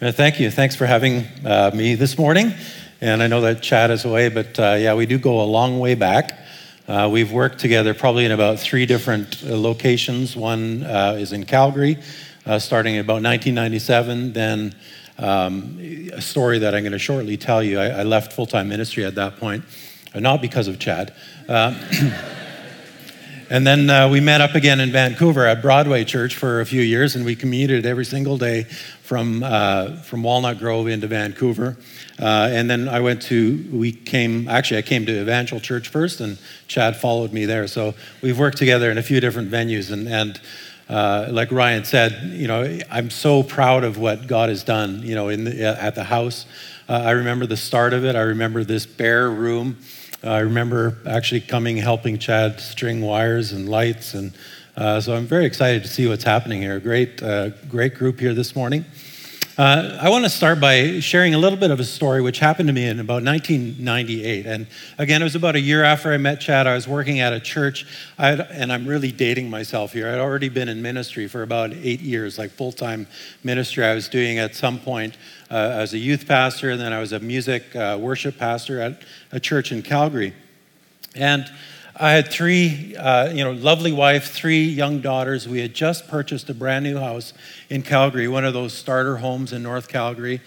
Uh, Thank you. Thanks for having uh, me this morning. And I know that Chad is away, but uh, yeah, we do go a long way back. Uh, we've worked together probably in about three different uh, locations. One uh, is in Calgary, starting in about 1997. Then um, a story that I'm going to shortly tell you. I, I left full time ministry at that point, not because of Chad. And then uh, we met up again in Vancouver at Broadway Church for a few years, and we commuted every single day from, uh, from Walnut Grove into Vancouver. Uh, and then I went to, we came, actually, I came to Evangel Church first, and Chad followed me there. So we've worked together in a few different venues. And, and uh, like Ryan said, you know, I'm so proud of what God has done, you know, in the, at the house. Uh, I remember the start of it. I remember this bare room. I remember actually coming helping Chad string wires and lights, and uh, so I'm very excited to see what's happening here. Great, uh, great group here this morning. Uh, I want to start by sharing a little bit of a story which happened to me in about 1998. And again, it was about a year after I met Chad. I was working at a church, I had, and I'm really dating myself here. I'd already been in ministry for about eight years, like full time ministry. I was doing at some point uh, as a youth pastor, and then I was a music uh, worship pastor at a church in Calgary. And I had three, uh, you know, lovely wife, three young daughters. We had just purchased a brand new house in Calgary, one of those starter homes in North Calgary,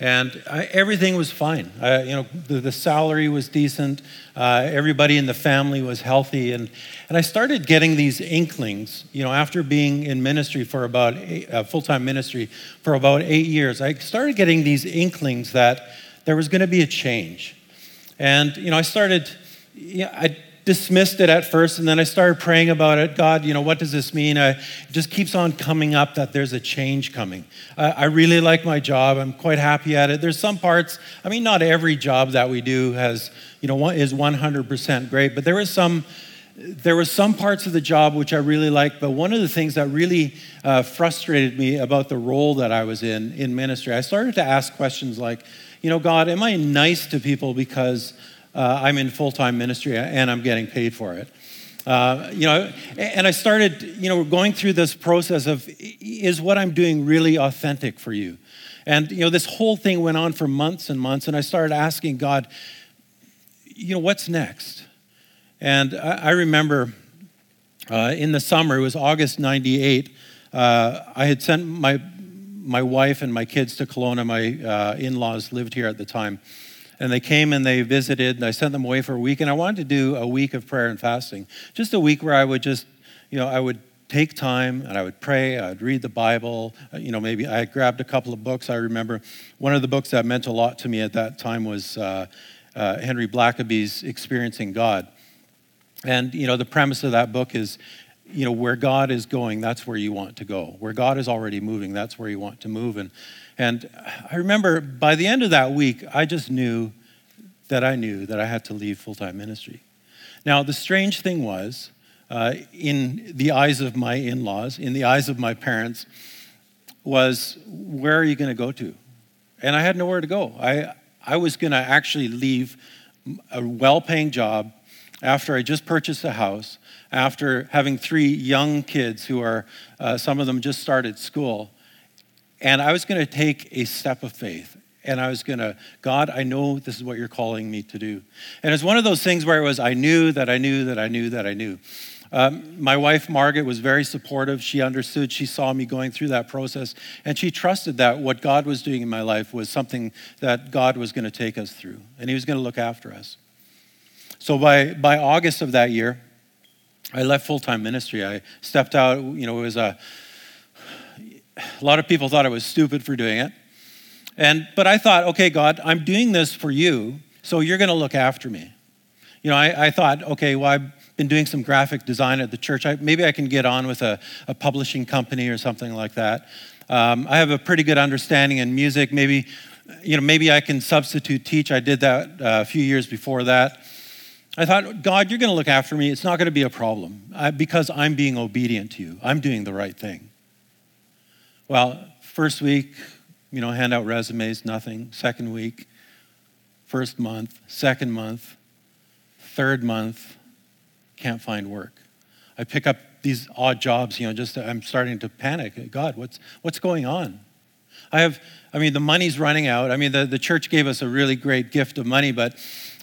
and I, everything was fine. You know, the, the, salary was decent. Uh, everybody in the family was healthy, and and I started getting these inklings. You know, after being in ministry for about uh, full-time ministry for about eight years, I started getting these inklings that there was going to be a change, and you know, I started. Know, I dismissed it at first and then I started praying about it. God, you know, what does this mean? I, it just keeps on coming up that there's a change coming. I, I really like my job. I'm quite happy at it. There's some parts, I mean, not every job that we do has, you know, is 100% great, but there is some there was some parts of the job which I really liked, but one of the things that really uh, frustrated me about the role that I was in in ministry, I started to ask questions like, you know, God, am I nice to people because uh, I'm in full time ministry and I'm getting paid for it. Uh, you know, and I started, you know, going through this process of is what I'm doing really authentic for you? And, you know, this whole thing went on for months and months, and I started asking God, you know, what's next? And I, I remember uh, in the summer, it was August 98, uh, I had sent my, my wife and my kids to Kelowna. My uh, in laws lived here at the time and they came and they visited and i sent them away for a week and i wanted to do a week of prayer and fasting. Just a week where i would just you know i would take time and i would pray i would read the bible. Uh, you know maybe i grabbed a couple of books. I remember one of the books that meant a lot to me at that time was uh, uh, henry blackaby's experiencing god. And you know the premise of that book is you know where god is going that's where you want to go. Where god is already moving that's where you want to move. And and I remember by the end of that week, I just knew that I knew that I had to leave full time ministry. Now, the strange thing was, uh, in the eyes of my in laws, in the eyes of my parents, was where are you going to go to? And I had nowhere to go. I, I was going to actually leave a well paying job after I just purchased a house, after having three young kids who are, uh, some of them just started school. And I was going to take a step of faith. And I was going to, God, I know this is what you're calling me to do. And it's one of those things where it was, I knew that I knew that I knew that I knew. Um, my wife, Margaret, was very supportive. She understood. She saw me going through that process. And she trusted that what God was doing in my life was something that God was going to take us through. And He was going to look after us. So by, by August of that year, I left full time ministry. I stepped out. You know, it was a a lot of people thought I was stupid for doing it. And, but I thought, okay, God, I'm doing this for you, so you're going to look after me. You know, I, I, thought, okay, well, I've been doing some graphic design at the church. I, maybe I can get on with a, a publishing company or something like that. Um, I have a pretty good understanding in music. Maybe, you know, maybe I can substitute teach. I did that uh, a few years before that. I thought, God, you're going to look after me. It's not going to be a problem I, because I'm being obedient to you. I'm doing the right thing. Well, first week, you know, hand out resumes, nothing. Second week, first month, second month, third month, can't find work. I pick up these odd jobs, you know, just I'm starting to panic. God, what's what's going on? I have, I mean, the money's running out. I mean, the, the church gave us a really great gift of money, but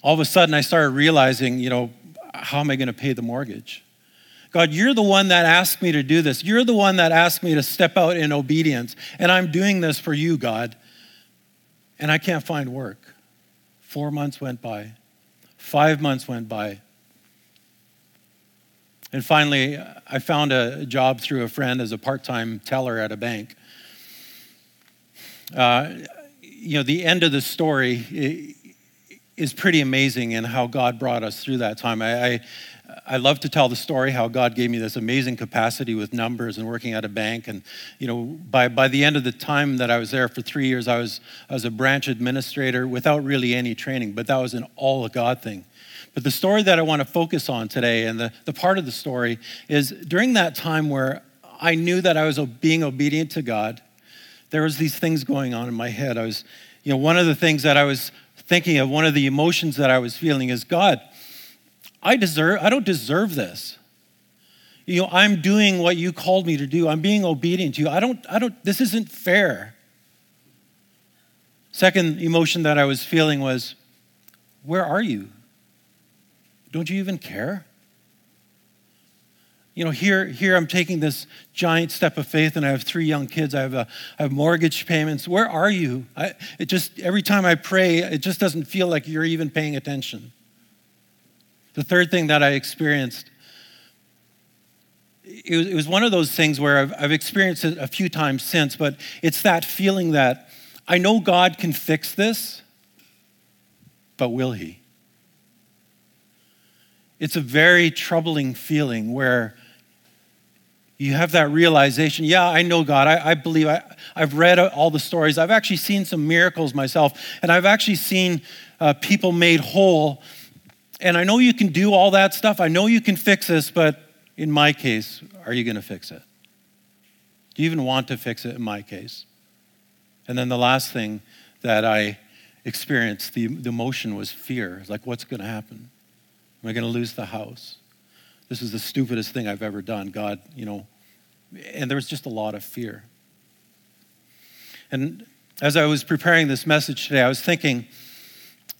all of a sudden I started realizing, you know, how am I going to pay the mortgage? God, you're the one that asked me to do this. You're the one that asked me to step out in obedience. And I'm doing this for you, God. And I can't find work. Four months went by, five months went by. And finally, I found a job through a friend as a part time teller at a bank. Uh, you know, the end of the story is pretty amazing in how God brought us through that time. I, I, I, love to tell the story how God gave me this amazing capacity with numbers and working at a bank. And, you know, by, by the end of the time that I was there for three years, I was, I was a branch administrator without really any training, but that was an all God thing. But the story that I want to focus on today, and the, the part of the story, is during that time where I knew that I was being obedient to God, there was these things going on in my head. I was, you know, one of the things that I was thinking of, one of the emotions that I was feeling is, God, I deserve, I don't deserve this. You know, I'm doing what you called me to do. I'm being obedient to you. I don't, I don't, this isn't fair. Second emotion that I was feeling was, where are you? Don't you even care? You know, here, here I'm taking this giant step of faith, and I have three young kids. I have, a, I have mortgage payments. Where are you? I, it just every time I pray, it just doesn't feel like you're even paying attention. The third thing that I experienced, it was, it was one of those things where I've, I've experienced it a few times since, but it's that feeling that I know God can fix this, but will He? It's a very troubling feeling where you have that realization yeah, I know God. I, I believe I, have read all the stories. I've actually seen some miracles myself, and I've actually seen uh, people made whole. And I know you can do all that stuff. I know you can fix this, but in my case, are you going to fix it? Do you even want to fix it in my case? And then the last thing that I experienced, the, the emotion was fear. Like, what's going to happen? Am I going to lose the house? This is the stupidest thing I've ever done. God, you know, and there was just a lot of fear. And as I was preparing this message today, I was thinking,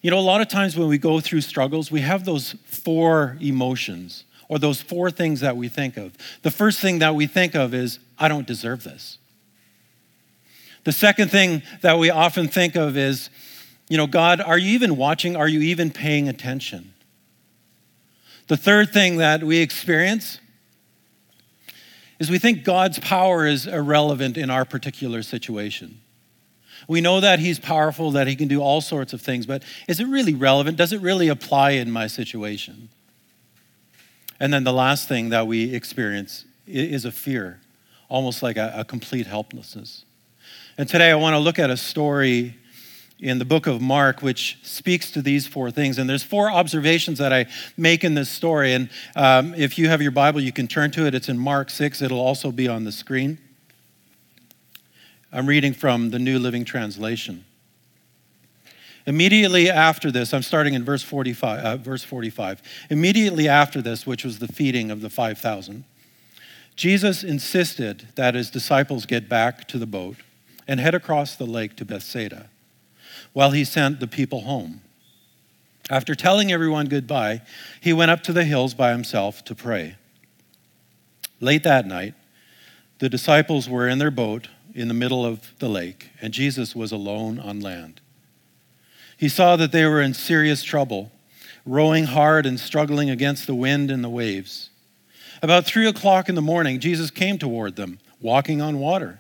you know, a lot of times when we go through struggles, we have those four emotions or those four things that we think of. The first thing that we think of is, I don't deserve this. The second thing that we often think of is, you know, God, are you even watching? Are you even paying attention? The third thing that we experience is we think God's power is irrelevant in our particular situation. We know that He's powerful, that He can do all sorts of things, but is it really relevant? Does it really apply in my situation? And then the last thing that we experience is a fear, almost like a, a complete helplessness. And today I want to look at a story in the book of Mark, which speaks to these four things. And there's four observations that I make in this story. And um, if you have your Bible, you can turn to it. It's in Mark 6, it'll also be on the screen. I'm reading from the New Living Translation. Immediately after this, I'm starting in verse 45, uh, verse 45. Immediately after this, which was the feeding of the 5,000, Jesus insisted that his disciples get back to the boat and head across the lake to Bethsaida while he sent the people home. After telling everyone goodbye, he went up to the hills by himself to pray. Late that night, the disciples were in their boat in the middle of the lake, and Jesus was alone on land. He saw that they were in serious trouble, rowing hard and struggling against the wind and the waves. About three o'clock in the morning, Jesus came toward them, walking on water.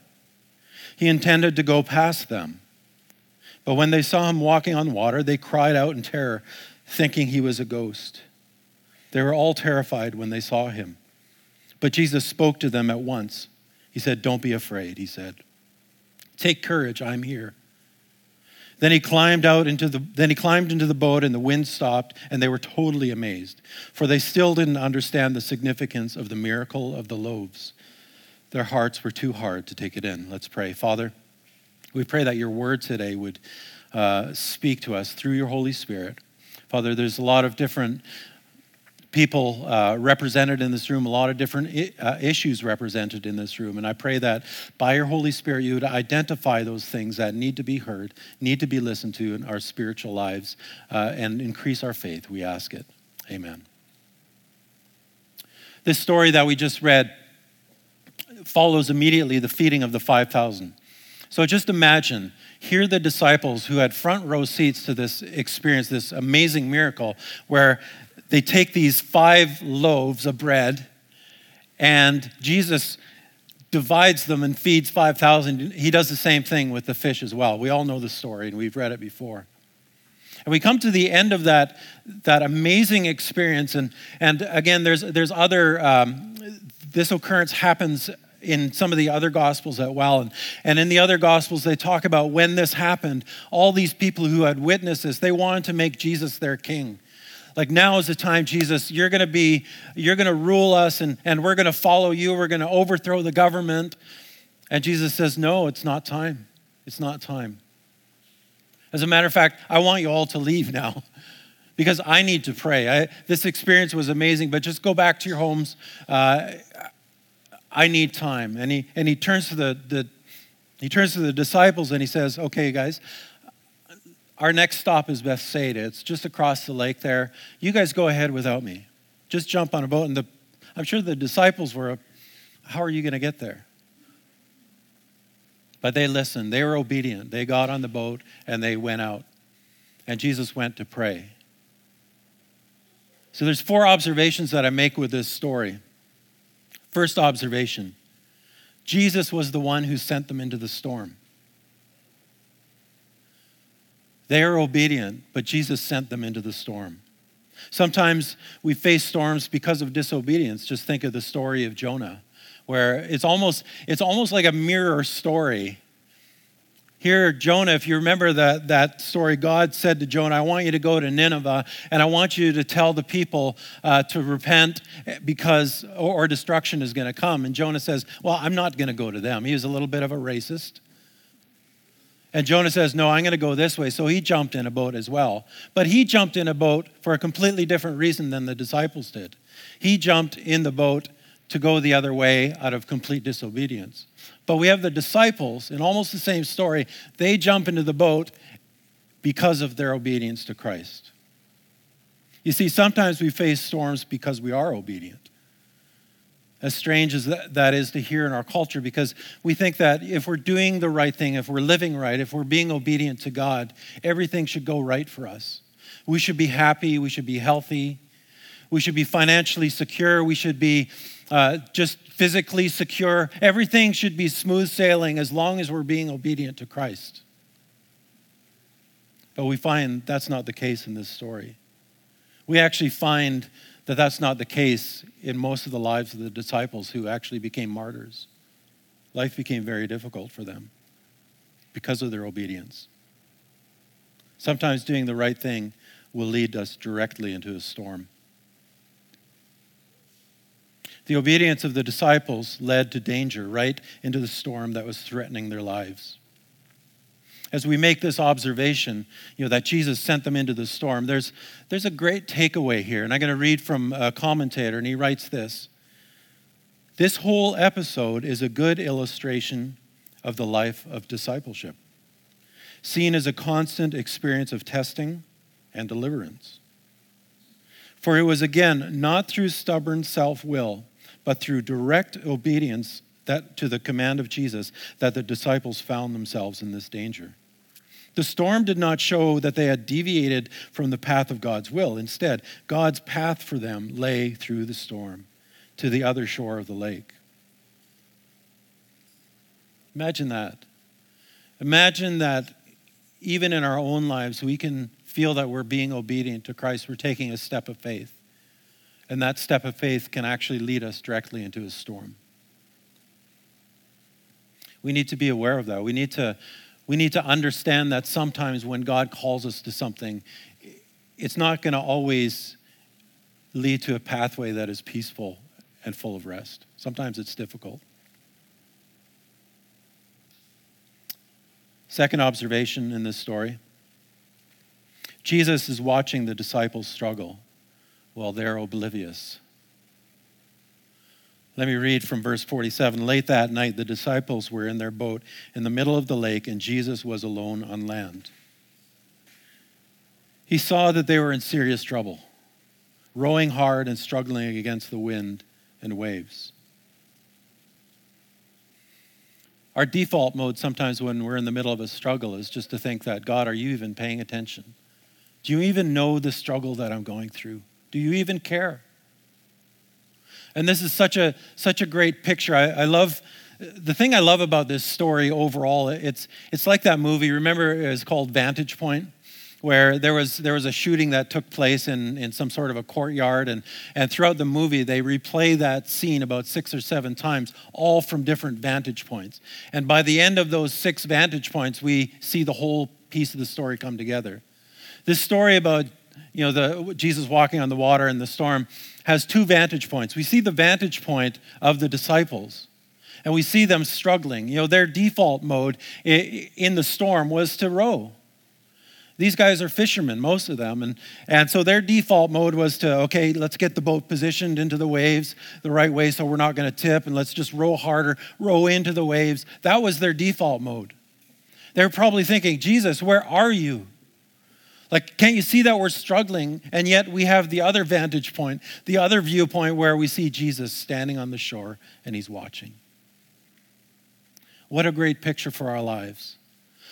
He intended to go past them. But when they saw him walking on water, they cried out in terror, thinking he was a ghost. They were all terrified when they saw him. But Jesus spoke to them at once. He said, Don't be afraid, he said. Take courage, I'm here. Then he climbed out into the then he climbed into the boat and the wind stopped and they were totally amazed for they still didn't understand the significance of the miracle of the loaves. Their hearts were too hard to take it in. Let's pray. Father, we pray that your word today would uh, speak to us through your Holy Spirit. Father, there's a lot of different people uh, represented in this room, a lot of different I- uh, issues represented in this room. And I pray that by your Holy Spirit, you would identify those things that need to be heard, need to be listened to in our spiritual lives, uh, and increase our faith. We ask it. Amen. This story that we just read follows immediately the feeding of the 5,000. So just imagine here the disciples who had front row seats to this experience, this amazing miracle, where they take these five loaves of bread and Jesus divides them and feeds 5,000. He does the same thing with the fish as well. We all know the story and we've read it before. And we come to the end of that, that amazing experience. And, and again, there's, there's other, um, this occurrence happens in some of the other gospels as well. And, and in the other gospels, they talk about when this happened, all these people who had witnessed this, they wanted to make Jesus their king. Like now is the time, Jesus, you're gonna be, you're gonna rule us and, and we're gonna follow you, we're gonna overthrow the government. And Jesus says, No, it's not time. It's not time. As a matter of fact, I want you all to leave now because I need to pray. I, this experience was amazing, but just go back to your homes. Uh, I need time. And he, and he turns to the, the, he turns to the disciples and he says, okay, guys, our next stop is Bethsaida. It's just across the lake there. You guys go ahead without me. Just jump on a boat. And the, I'm sure the disciples were, how are you going to get there? But they listened. They were obedient. They got on the boat and they went out. And Jesus went to pray. So there's four observations that I make with this story. First observation Jesus was the one who sent them into the storm. They are obedient, but Jesus sent them into the storm. Sometimes we face storms because of disobedience. Just think of the story of Jonah, where it's almost, it's almost like a mirror story here, Jonah, if you remember that, that story, God said to Jonah, I want you to go to Nineveh and I want you to tell the people uh, to repent because, or, or destruction is going to come. And Jonah says, Well, I'm not going to go to them. He was a little bit of a racist. And Jonah says, No, I'm going to go this way. So he jumped in a boat as well. But he jumped in a boat for a completely different reason than the disciples did. He jumped in the boat to go the other way out of complete disobedience. But we have the disciples in almost the same story. They jump into the boat because of their obedience to Christ. You see, sometimes we face storms because we are obedient. As strange as that is to hear in our culture, because we think that if we're doing the right thing, if we're living right, if we're being obedient to God, everything should go right for us. We should be happy, we should be healthy, we should be financially secure, we should be uh, just physically secure. Everything should be smooth sailing as long as we're being obedient to Christ. But we find that's not the case in this story. We actually find that that's not the case in most of the lives of the disciples who actually became martyrs. Life became very difficult for them because of their obedience. Sometimes doing the right thing will lead us directly into a storm. The obedience of the disciples led to danger, right into the storm that was threatening their lives. As we make this observation, you know, that Jesus sent them into the storm, there's, there's a great takeaway here. And I'm going to read from a commentator, and he writes this This whole episode is a good illustration of the life of discipleship, seen as a constant experience of testing and deliverance. For it was again not through stubborn self will but through direct obedience that, to the command of Jesus that the disciples found themselves in this danger. The storm did not show that they had deviated from the path of God's will. Instead, God's path for them lay through the storm to the other shore of the lake. Imagine that. Imagine that even in our own lives, we can feel that we're being obedient to Christ. We're taking a step of faith. And that step of faith can actually lead us directly into a storm. We need to be aware of that. We need to, we need to understand that sometimes when God calls us to something, it's not going to always lead to a pathway that is peaceful and full of rest. Sometimes it's difficult. Second observation in this story Jesus is watching the disciples struggle while they're oblivious. Let me read from verse 47. Late that night, the disciples were in their boat in the middle of the lake, and Jesus was alone on land. He saw that they were in serious trouble, rowing hard and struggling against the wind and waves. Our default mode sometimes when we're in the middle of a struggle is just to think that, God, are you even paying attention? Do you even know the struggle that I'm going through? Do you even care? And this is such a such a great picture. I, I love the thing I love about this story overall. It's it's like that movie. Remember, it was called Vantage Point where there was there was a shooting that took place in, in some sort of a courtyard and, and throughout the movie they replay that scene about six or seven times all from different vantage points and by the end of those six vantage points we see the whole piece of the story come together this story about you know the jesus walking on the water in the storm has two vantage points. We see the vantage point of the disciples, and we see them struggling. You know, their default mode in the storm was to row. These guys are fishermen, most of them. And, and so their default mode was to, okay, let's get the boat positioned into the waves the right way so we're not going to tip, and let's just row harder, row into the waves. That was their default mode. They're probably thinking, Jesus, where are you? Like, can't you see that we're struggling? And yet we have the other vantage point, the other viewpoint where we see Jesus standing on the shore and he's watching. What a great picture for our lives.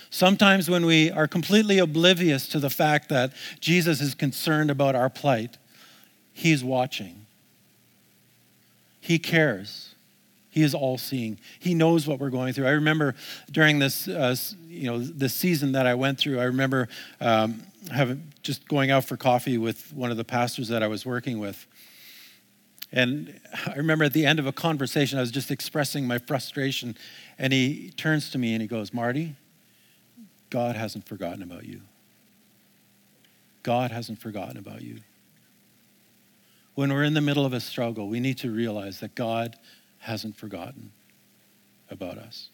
Sometimes when we are completely oblivious to the fact that Jesus is concerned about our plight, he's watching. He cares. He is all seeing. He knows what we're going through. I remember during this, uh, you know, this season that I went through, I remember um, having just going out for coffee with one of the pastors that I was working with. And I remember at the end of a conversation, I was just expressing my frustration. And he turns to me and he goes, Marty, God hasn't forgotten about you. God hasn't forgotten about you. When we're in the middle of a struggle, we need to realize that God hasn't forgotten about us.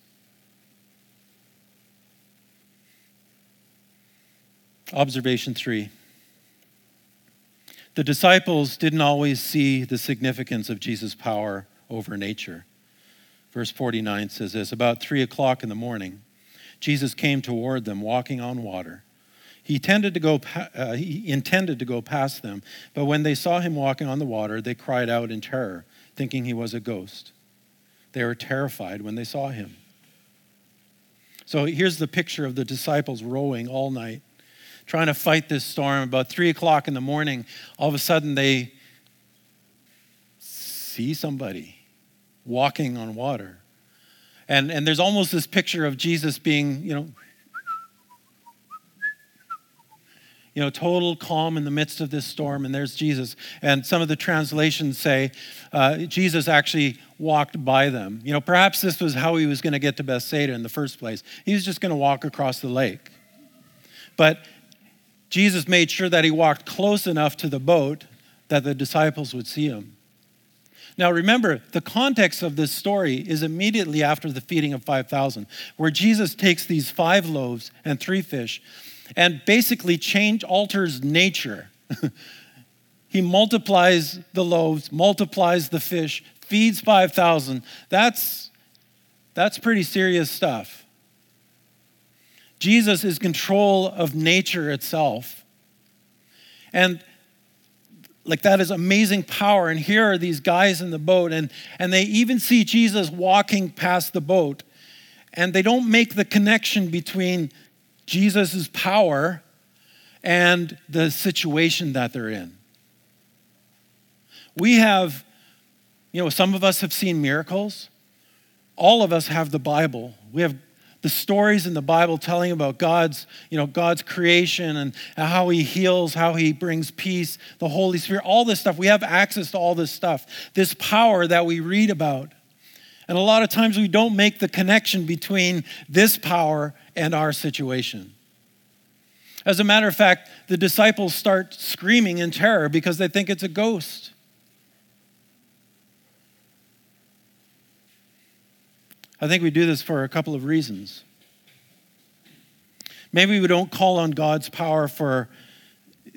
Observation three. The disciples didn't always see the significance of Jesus' power over nature. Verse 49 says this About three o'clock in the morning, Jesus came toward them walking on water. He, tended to go, uh, he intended to go past them, but when they saw him walking on the water, they cried out in terror, thinking he was a ghost. They were terrified when they saw him. So here's the picture of the disciples rowing all night trying to fight this storm. About three o'clock in the morning, all of a sudden they see somebody walking on water. And, and there's almost this picture of Jesus being, you know, you know, total calm in the midst of this storm, and there's Jesus. And some of the translations say uh, Jesus actually walked by them. You know, perhaps this was how he was going to get to Bethsaida in the first place. He was just going to walk across the lake. But Jesus made sure that he walked close enough to the boat that the disciples would see him. Now, remember, the context of this story is immediately after the feeding of 5,000, where Jesus takes these five loaves and three fish and basically change alters nature. he multiplies the loaves, multiplies the fish, feeds 5,000. That's, that's pretty serious stuff. Jesus is control of nature itself. And like that is amazing power. And here are these guys in the boat, and, and they even see Jesus walking past the boat. And they don't make the connection between Jesus' power and the situation that they're in. We have, you know, some of us have seen miracles. All of us have the Bible. We have the stories in the Bible telling about God's, you know, God's creation and how he heals, how he brings peace, the Holy Spirit, all this stuff. We have access to all this stuff, this power that we read about. And a lot of times we don't make the connection between this power and our situation. As a matter of fact, the disciples start screaming in terror because they think it's a ghost. I think we do this for a couple of reasons. Maybe we don't call on God's power for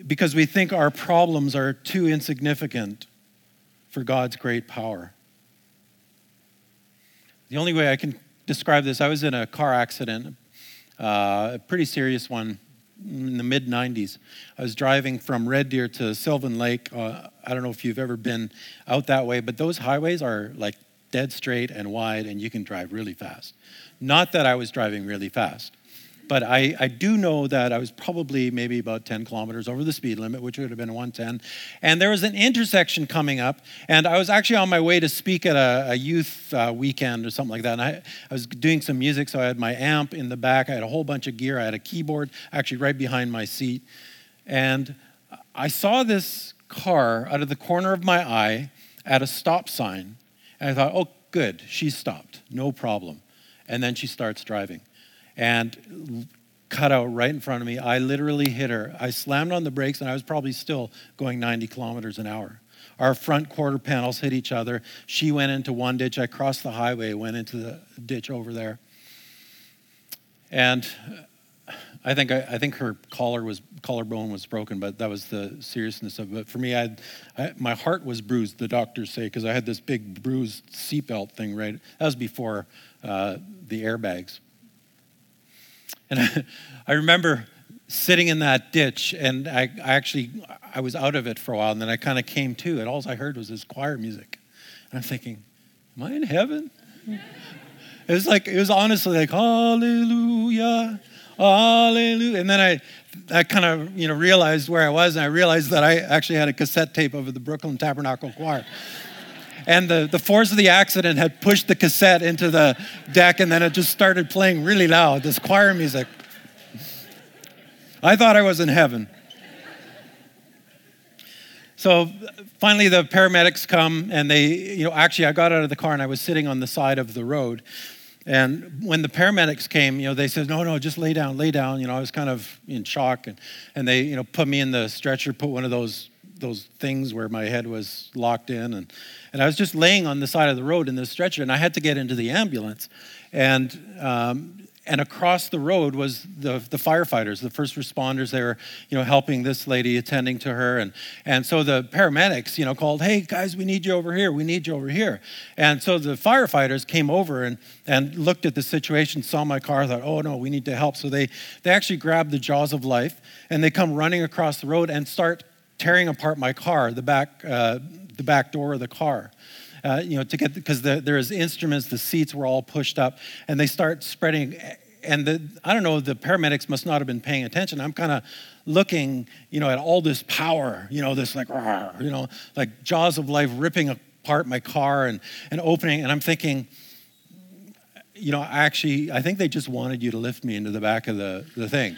because we think our problems are too insignificant for God's great power. The only way I can describe this, I was in a car accident, uh, a pretty serious one in the mid 90s. I was driving from Red Deer to Sylvan Lake. Uh, I don't know if you've ever been out that way, but those highways are like dead straight and wide, and you can drive really fast. Not that I was driving really fast, but I, I do know that I was probably maybe about 10 kilometers over the speed limit, which would have been 110. And there was an intersection coming up, and I was actually on my way to speak at a, a youth uh, weekend or something like that. And I, I was doing some music, so I had my amp in the back, I had a whole bunch of gear, I had a keyboard actually right behind my seat. And I saw this car out of the corner of my eye at a stop sign. And I thought, oh, good, she's stopped, no problem. And then she starts driving and cut out right in front of me. I literally hit her. I slammed on the brakes, and I was probably still going 90 kilometers an hour. Our front quarter panels hit each other. She went into one ditch. I crossed the highway, went into the ditch over there. And I think I, I, think her collar was collarbone was broken, but that was the seriousness of it. But for me, I, I my heart was bruised. The doctors say because I had this big bruised seatbelt thing. Right, that was before uh, the airbags. And I, I remember sitting in that ditch, and I, I, actually I was out of it for a while, and then I kind of came to, and all I heard was this choir music. And I'm thinking, am I in heaven? It was like it was honestly like hallelujah, hallelujah. And then I I kind of you know realized where I was, and I realized that I actually had a cassette tape of the Brooklyn Tabernacle Choir and the, the force of the accident had pushed the cassette into the deck, and then it just started playing really loud, this choir music. I thought I was in heaven. So finally, the paramedics come, and they, you know, actually, I got out of the car and I was sitting on the side of the road. And when the paramedics came, you know, they said, no, no, just lay down, lay down. You know, I was kind of in shock. And, and they, you know, put me in the stretcher, put one of those those things where my head was locked in and and I was just laying on the side of the road in this stretcher and I had to get into the ambulance and um, and across the road was the, the firefighters, the first responders. They were, you know, helping this lady, attending to her, and and so the paramedics, you know, called, "Hey guys, we need you over here. We need you over here." And so the firefighters came over and and looked at the situation, saw my car, thought, "Oh no, we need to help." So they they actually grabbed the jaws of life and they come running across the road and start tearing apart my car, the back, uh, the back door of the car. Uh, you know, to get because the, there's instruments, the seats were all pushed up, and they start spreading. And the, I don't know, the paramedics must not have been paying attention. I'm kind of looking, you know, at all this power, you know, this like, you know, like jaws of life ripping apart my car and, and opening, and I'm thinking, you know, I actually, I think they just wanted you to lift me into the back of the, the thing.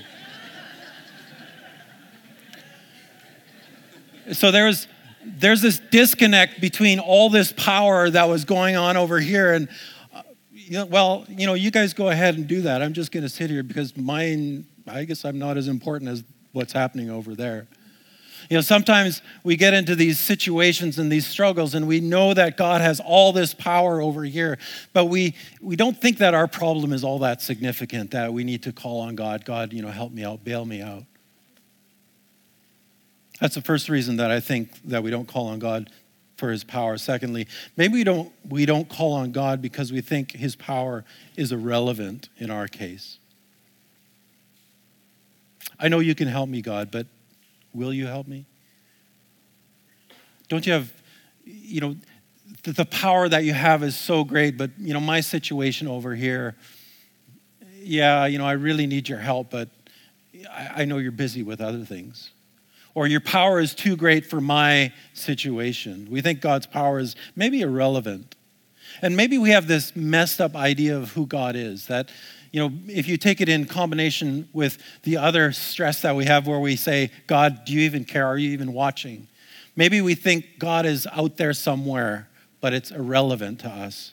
so there's there's this disconnect between all this power that was going on over here and uh, you know, well you know you guys go ahead and do that. I'm just going to sit here because mine i guess i'm not as important as what's happening over there. You know sometimes we get into these situations and these struggles and we know that god has all this power over here but we we don't think that our problem is all that significant that we need to call on god god you know help me out bail me out that's the first reason that I think that we don't call on God for his power. Secondly, maybe we don't, we don't call on God because we think his power is irrelevant in our case. I know you can help me, God, but will you help me? Don't you have, you know, the, power that you have is so great, but, you know, my situation over here, yeah, you know, I really need your help, but I know you're busy with other things or your power is too great for my situation. We think God's power is maybe irrelevant. And maybe we have this messed up idea of who God is that, you know, if you take it in combination with the other stress that we have where we say, God, do you even care? Are you even watching? Maybe we think God is out there somewhere, but it's irrelevant to us.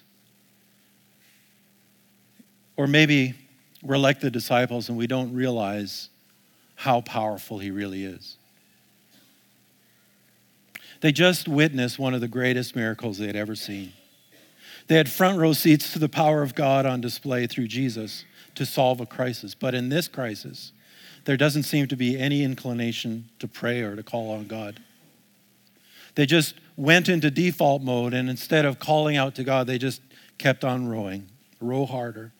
Or maybe we're like the disciples and we don't realize how powerful he really is. They just witnessed one of the greatest miracles they had ever seen. They had front row seats to the power of God on display through Jesus to solve a crisis. But in this crisis, there doesn't seem to be any inclination to pray or to call on God. They just went into default mode, and instead of calling out to God, they just kept on rowing, row harder.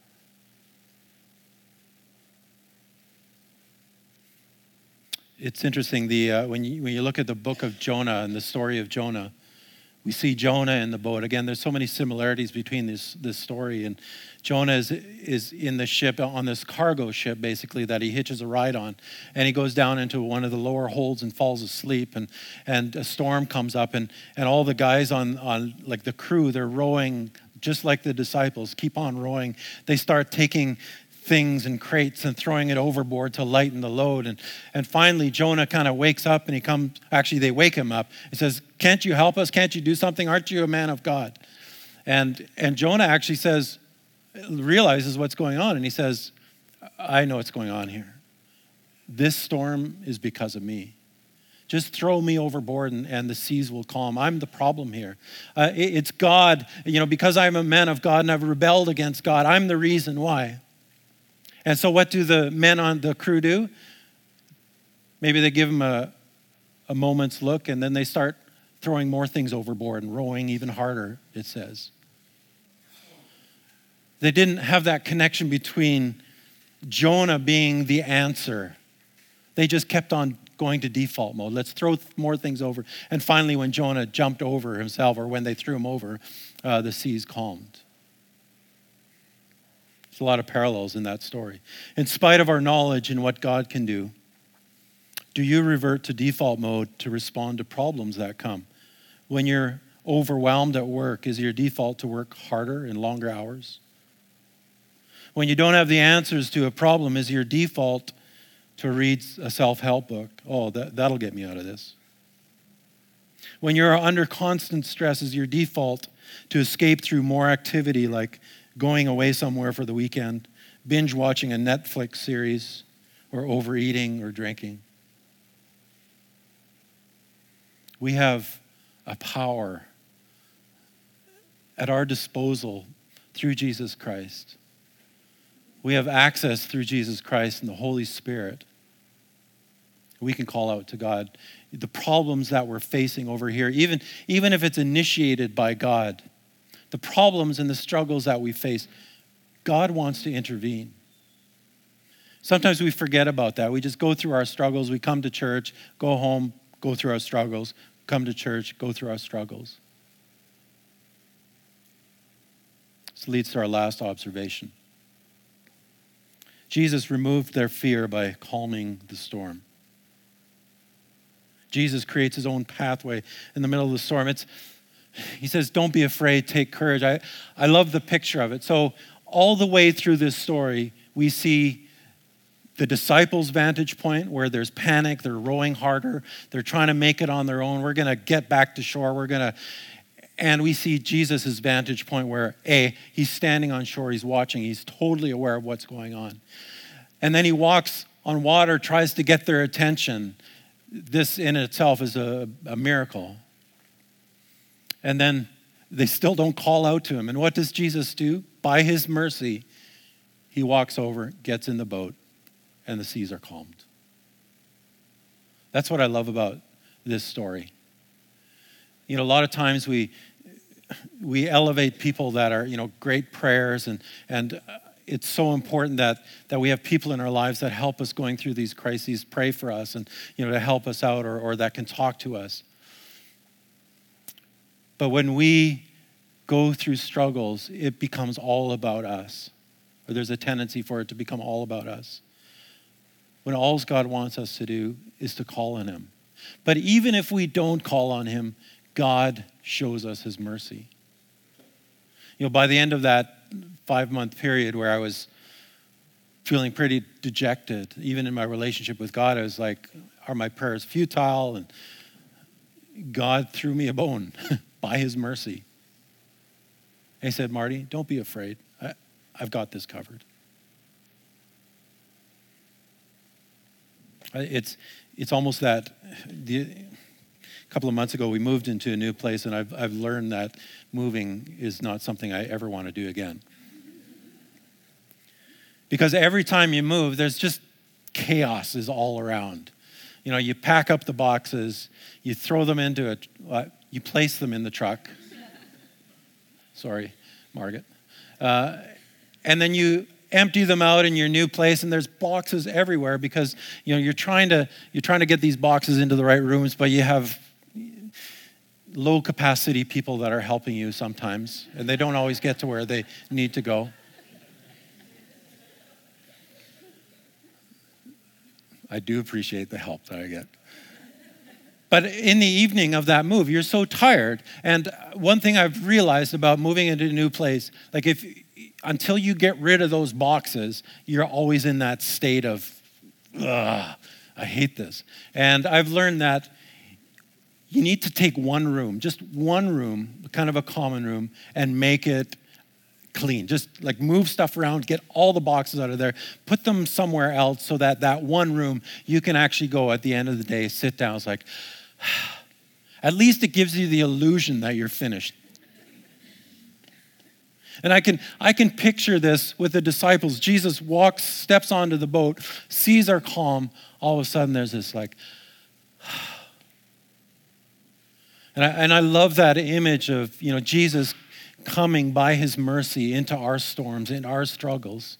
It's interesting the, uh, when, you, when you look at the book of Jonah and the story of Jonah, we see Jonah in the boat. Again, there's so many similarities between this, this story. And Jonah is, is in the ship, on this cargo ship, basically, that he hitches a ride on. And he goes down into one of the lower holds and falls asleep. And, and a storm comes up, and, and all the guys on, on, like the crew, they're rowing just like the disciples, keep on rowing. They start taking things and crates and throwing it overboard to lighten the load. And, and finally, Jonah kind of wakes up and he comes, actually, they wake him up. He says, Can't you help us? Can't you do something? Aren't you a man of God? And, and Jonah actually says, realizes what's going on and he says, I know what's going on here. This storm is because of me. Just throw me overboard and, and the seas will calm. I'm the problem here. Uh, it, it's God, you know, because I'm a man of God and I've rebelled against God, I'm the reason why. And so, what do the men on the crew do? Maybe they give him a, a moment's look and then they start throwing more things overboard and rowing even harder, it says. They didn't have that connection between Jonah being the answer. They just kept on going to default mode. Let's throw more things over. And finally, when Jonah jumped over himself, or when they threw him over, uh, the seas calmed. There's a lot of parallels in that story. In spite of our knowledge in what God can do, do you revert to default mode to respond to problems that come? When you're overwhelmed at work, is your default to work harder and longer hours? When you don't have the answers to a problem, is your default to read a self help book? Oh, that, that'll get me out of this. When you're under constant stress, is your default to escape through more activity like going away somewhere for the weekend, binge watching a Netflix series, or overeating or drinking. We have a power at our disposal through Jesus Christ. We have access through Jesus Christ and the Holy Spirit. We can call out to God the problems that we're facing over here, even, even if it's initiated by God the problems and the struggles that we face, God wants to intervene. Sometimes we forget about that. We just go through our struggles. We come to church, go home, go through our struggles, come to church, go through our struggles. This leads to our last observation. Jesus removed their fear by calming the storm. Jesus creates his own pathway in the middle of the storm. It's, he says, Don't be afraid, take courage. I, I love the picture of it. So, all the way through this story, we see the disciples' vantage point where there's panic, they're rowing harder, they're trying to make it on their own. We're going to get back to shore. We're going to, and we see Jesus' vantage point where, A, he's standing on shore, he's watching, he's totally aware of what's going on. And then he walks on water, tries to get their attention. This in itself is a, a miracle and then they still don't call out to him. And what does Jesus do? By his mercy, he walks over, gets in the boat, and the seas are calmed. That's what I love about this story. You know, a lot of times we we elevate people that are, you know, great prayers and and uh, it's so important that that we have people in our lives that help us going through these crises, pray for us and you know to help us out or, or that can talk to us. But when we go through struggles, it becomes all about us. Or there's a tendency for it to become all about us. When all God wants us to do is to call on Him. But even if we don't call on Him, God shows us His mercy. You know, by the end of that five month period where I was feeling pretty dejected, even in my relationship with God, I was like, are my prayers futile? And God threw me a bone. by his mercy. And he said, Marty, don't be afraid. I, I've got this covered. It's, it's almost that the, a couple of months ago we moved into a new place and I've, I've learned that moving is not something I ever want to do again. Because every time you move, there's just chaos is all around. You know, you pack up the boxes, you throw them into a, you place them in the truck. Sorry, Margaret. Uh, and then you empty them out in your new place and there's boxes everywhere because you know you're trying to you're trying to get these boxes into the right rooms but you have low capacity people that are helping you sometimes and they don't always get to where they need to go I do appreciate the help that I get but in the evening of that move, you're so tired. And one thing I've realized about moving into a new place, like if until you get rid of those boxes, you're always in that state of, ugh, I hate this. And I've learned that you need to take one room, just one room, kind of a common room, and make it clean. Just like move stuff around, get all the boxes out of there, put them somewhere else so that that one room you can actually go at the end of the day, sit down. It's like, at least it gives you the illusion that you're finished. And I can, I can picture this with the disciples. Jesus walks, steps onto the boat, sees our calm. All of a sudden, there's this like, and I, and I love that image of, you know, Jesus coming by his mercy into our storms, in our struggles,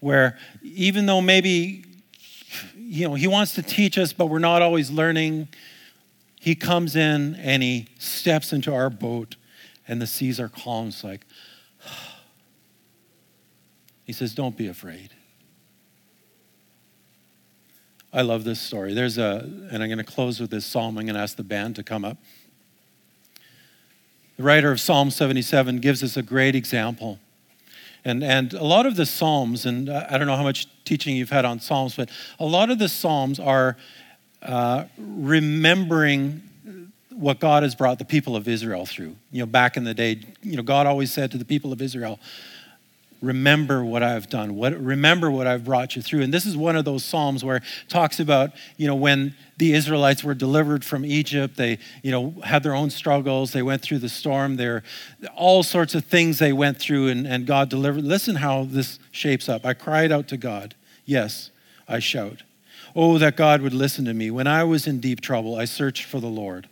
where even though maybe, you know, he wants to teach us, but we're not always learning, he comes in and he steps into our boat, and the seas are calm. It's like, he says, Don't be afraid. I love this story. There's a, and I'm going to close with this psalm. I'm going to ask the band to come up. The writer of Psalm 77 gives us a great example. And, and a lot of the Psalms, and I don't know how much teaching you've had on Psalms, but a lot of the Psalms are remembering what God has brought the people of Israel through. You know, back in the day, you know, God always said to the people of Israel, remember what I've done. What, remember what I've brought you through. And this is one of those Psalms where it talks about, you know, when the Israelites were delivered from Egypt, they, you know, had their own struggles. They went through the storm. There all sorts of things they went through and, and God delivered. Listen how this shapes up. I cried out to God. Yes, I shout. Oh, that God would listen to me. When I was in deep trouble, I searched for the Lord.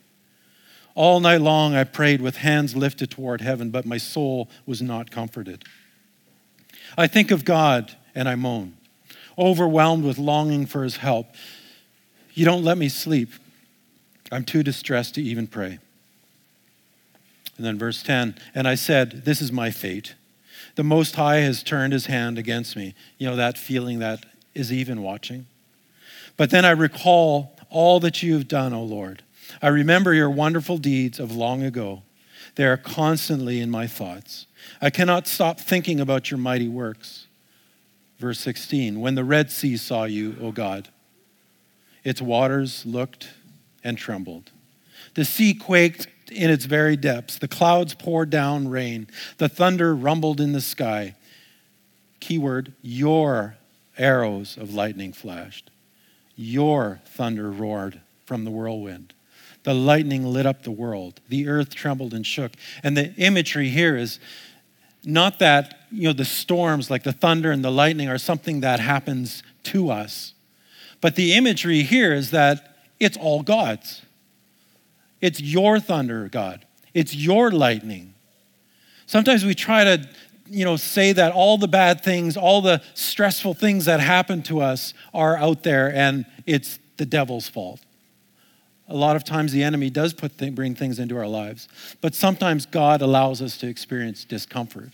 All night long I prayed with hands lifted toward heaven, but my soul was not comforted. I think of God and I moan, overwhelmed with longing for his help. You don't let me sleep. I'm too distressed to even pray. And then verse 10 And I said, This is my fate. The Most High has turned his hand against me. You know, that feeling that is even watching. But then I recall all that you have done, O Lord. I remember your wonderful deeds of long ago. They are constantly in my thoughts. I cannot stop thinking about your mighty works. Verse 16 When the Red Sea saw you, O God, its waters looked and trembled. The sea quaked in its very depths. The clouds poured down rain. The thunder rumbled in the sky. Keyword, your arrows of lightning flashed. Your thunder roared from the whirlwind. The lightning lit up the world. The earth trembled and shook. And the imagery here is not that, you know, the storms like the thunder and the lightning are something that happens to us. But the imagery here is that it's all God's. It's your thunder, God. It's your lightning. Sometimes we try to, you know, say that all the bad things, all the stressful things that happen to us are out there and it's the devil's fault. A lot of times the enemy does put th- bring things into our lives, but sometimes God allows us to experience discomfort.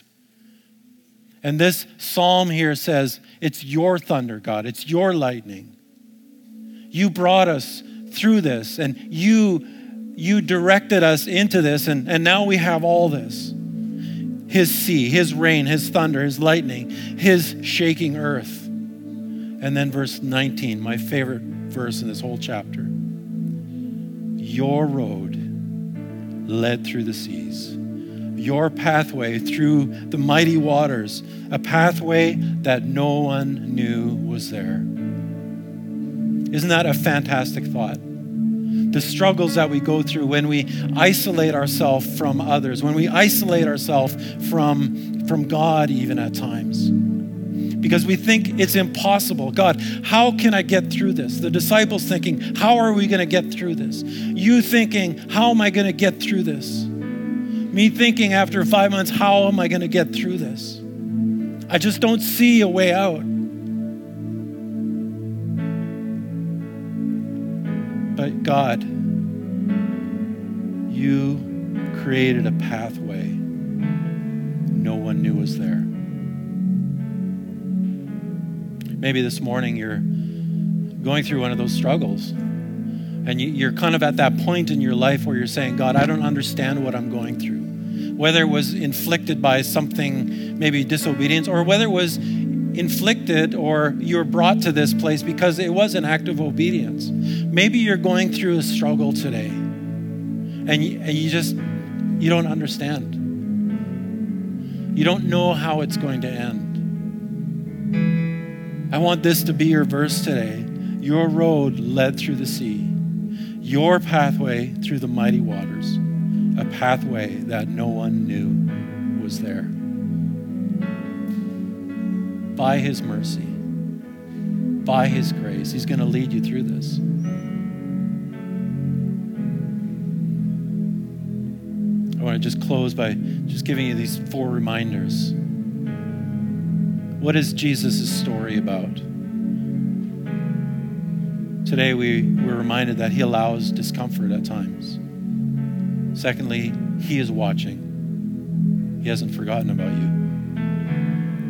And this psalm here says, It's your thunder, God, it's your lightning. You brought us through this, and you, you directed us into this, and, and now we have all this His sea, His rain, His thunder, His lightning, His shaking earth. And then verse 19, my favorite verse in this whole chapter your road led through the seas, your pathway through the mighty waters, a pathway that no one knew was there. Isn't that a fantastic thought? The struggles that we go through when we isolate ourselves from others, when we isolate ourselves from, from God, even at times because we think it's impossible. God, how can I get through this? The disciples thinking, how are we going to get through this? You thinking, how am I going to get through this? Me thinking after five months, how am I going to get through this? I just don't see a way out. But God, you created a pathway no one knew was there. Maybe this morning you're going through one of those struggles. And you're kind of at that point in your life where you're saying, God, I don't understand what I'm going through. Whether it was inflicted by something, maybe disobedience, or whether it was inflicted or you were brought to this place because it was an act of obedience. Maybe you're going through a struggle today and you, and you just you don't understand. You don't know how it's going to end. I want this to be your verse today. Your road led through the sea, your pathway through the mighty waters, a pathway that no one knew was there. By his mercy, by his grace, he's going to lead you through this. I want to just close by just giving you these four reminders. What is Jesus' story about? Today, we, we're reminded that he allows discomfort at times. Secondly, he is watching, he hasn't forgotten about you.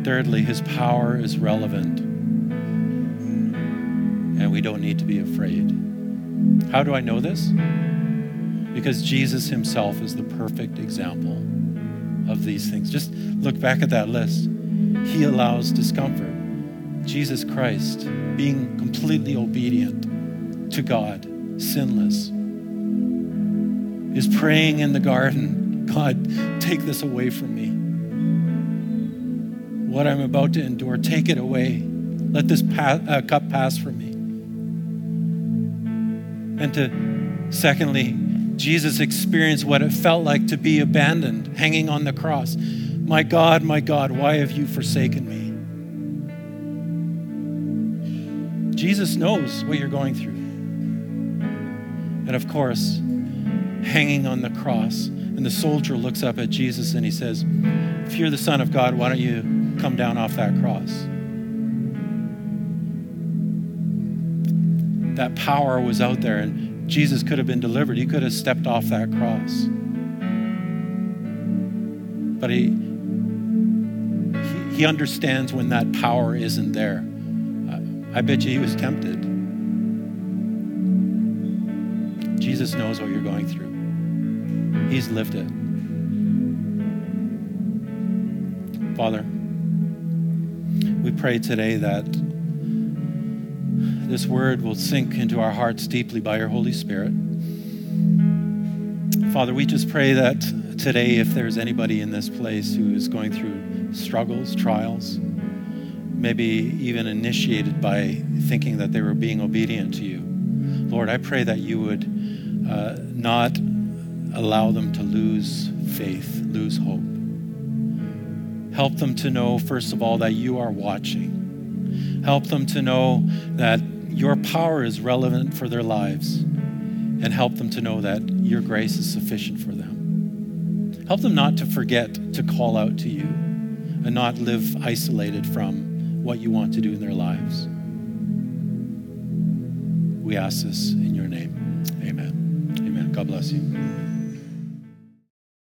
Thirdly, his power is relevant, and we don't need to be afraid. How do I know this? Because Jesus himself is the perfect example of these things. Just look back at that list. He allows discomfort. Jesus Christ, being completely obedient to God, sinless, is praying in the garden God, take this away from me. What I'm about to endure, take it away. Let this pa- uh, cup pass from me. And to, secondly, Jesus experienced what it felt like to be abandoned, hanging on the cross. My God, my God, why have you forsaken me? Jesus knows what you're going through. And of course, hanging on the cross, and the soldier looks up at Jesus and he says, If you're the Son of God, why don't you come down off that cross? That power was out there, and Jesus could have been delivered. He could have stepped off that cross. But he, he understands when that power isn't there. I bet you he was tempted. Jesus knows what you're going through. He's lived it. Father, we pray today that this word will sink into our hearts deeply by your Holy Spirit. Father, we just pray that today, if there's anybody in this place who is going through struggles, trials, maybe even initiated by thinking that they were being obedient to you. Lord, I pray that you would uh, not allow them to lose faith, lose hope. Help them to know, first of all, that you are watching. Help them to know that your power is relevant for their lives. And help them to know that your grace is sufficient for them. Help them not to forget to call out to you and not live isolated from what you want to do in their lives. We ask this in your name. Amen. Amen. God bless you.